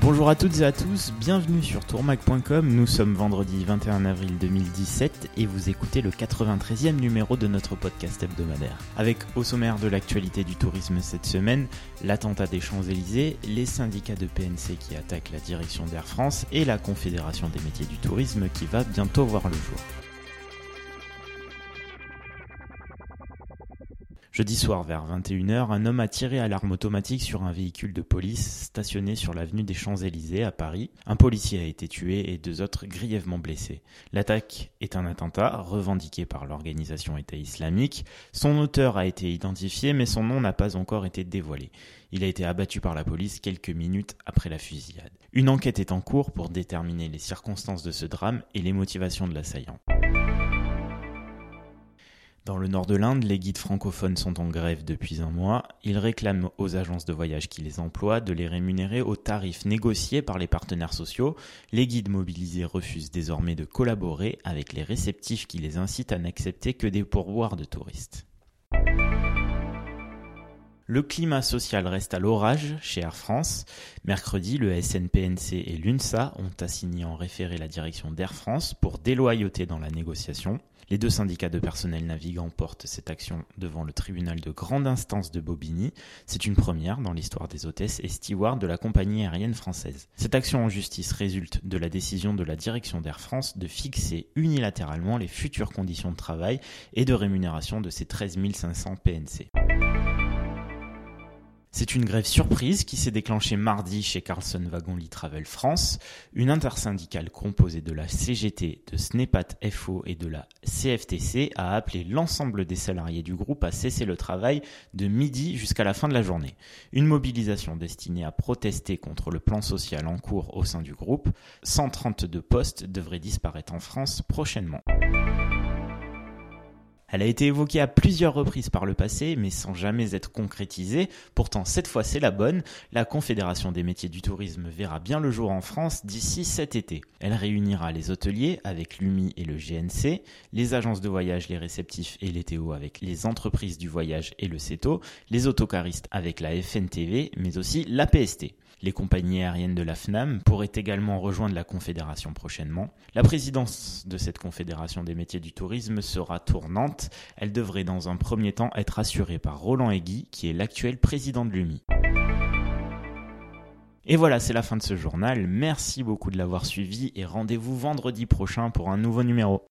Bonjour à toutes et à tous, bienvenue sur tourmac.com. Nous sommes vendredi 21 avril 2017 et vous écoutez le 93e numéro de notre podcast hebdomadaire. Avec au sommaire de l'actualité du tourisme cette semaine, l'attentat des Champs-Élysées, les syndicats de PNC qui attaquent la direction d'Air France et la Confédération des métiers du tourisme qui va bientôt voir le jour. Jeudi soir vers 21h, un homme a tiré à l'arme automatique sur un véhicule de police stationné sur l'avenue des Champs-Élysées à Paris. Un policier a été tué et deux autres grièvement blessés. L'attaque est un attentat revendiqué par l'organisation État islamique. Son auteur a été identifié mais son nom n'a pas encore été dévoilé. Il a été abattu par la police quelques minutes après la fusillade. Une enquête est en cours pour déterminer les circonstances de ce drame et les motivations de l'assaillant. Dans le nord de l'Inde, les guides francophones sont en grève depuis un mois. Ils réclament aux agences de voyage qui les emploient de les rémunérer aux tarifs négociés par les partenaires sociaux. Les guides mobilisés refusent désormais de collaborer avec les réceptifs qui les incitent à n'accepter que des pourboires de touristes. Le climat social reste à l'orage chez Air France. Mercredi, le SNPNC et l'UNSA ont assigné en référé la direction d'Air France pour déloyauté dans la négociation. Les deux syndicats de personnel navigant portent cette action devant le tribunal de grande instance de Bobigny. C'est une première dans l'histoire des hôtesses et stewards de la compagnie aérienne française. Cette action en justice résulte de la décision de la direction d'Air France de fixer unilatéralement les futures conditions de travail et de rémunération de ces 13 500 PNC. C'est une grève surprise qui s'est déclenchée mardi chez Carlson Wagon Lee Travel France. Une intersyndicale composée de la CGT, de SNEPAT FO et de la CFTC a appelé l'ensemble des salariés du groupe à cesser le travail de midi jusqu'à la fin de la journée. Une mobilisation destinée à protester contre le plan social en cours au sein du groupe. 132 postes devraient disparaître en France prochainement. Elle a été évoquée à plusieurs reprises par le passé, mais sans jamais être concrétisée. Pourtant, cette fois, c'est la bonne. La Confédération des métiers du tourisme verra bien le jour en France d'ici cet été. Elle réunira les hôteliers avec l'UMI et le GNC, les agences de voyage, les réceptifs et les TO avec les entreprises du voyage et le CETO, les autocaristes avec la FNTV, mais aussi la PST. Les compagnies aériennes de la FNAM pourraient également rejoindre la Confédération prochainement. La présidence de cette Confédération des métiers du tourisme sera tournante. Elle devrait dans un premier temps être assurée par Roland Aiguy, qui est l'actuel président de l'UMI. Et voilà, c'est la fin de ce journal. Merci beaucoup de l'avoir suivi et rendez-vous vendredi prochain pour un nouveau numéro.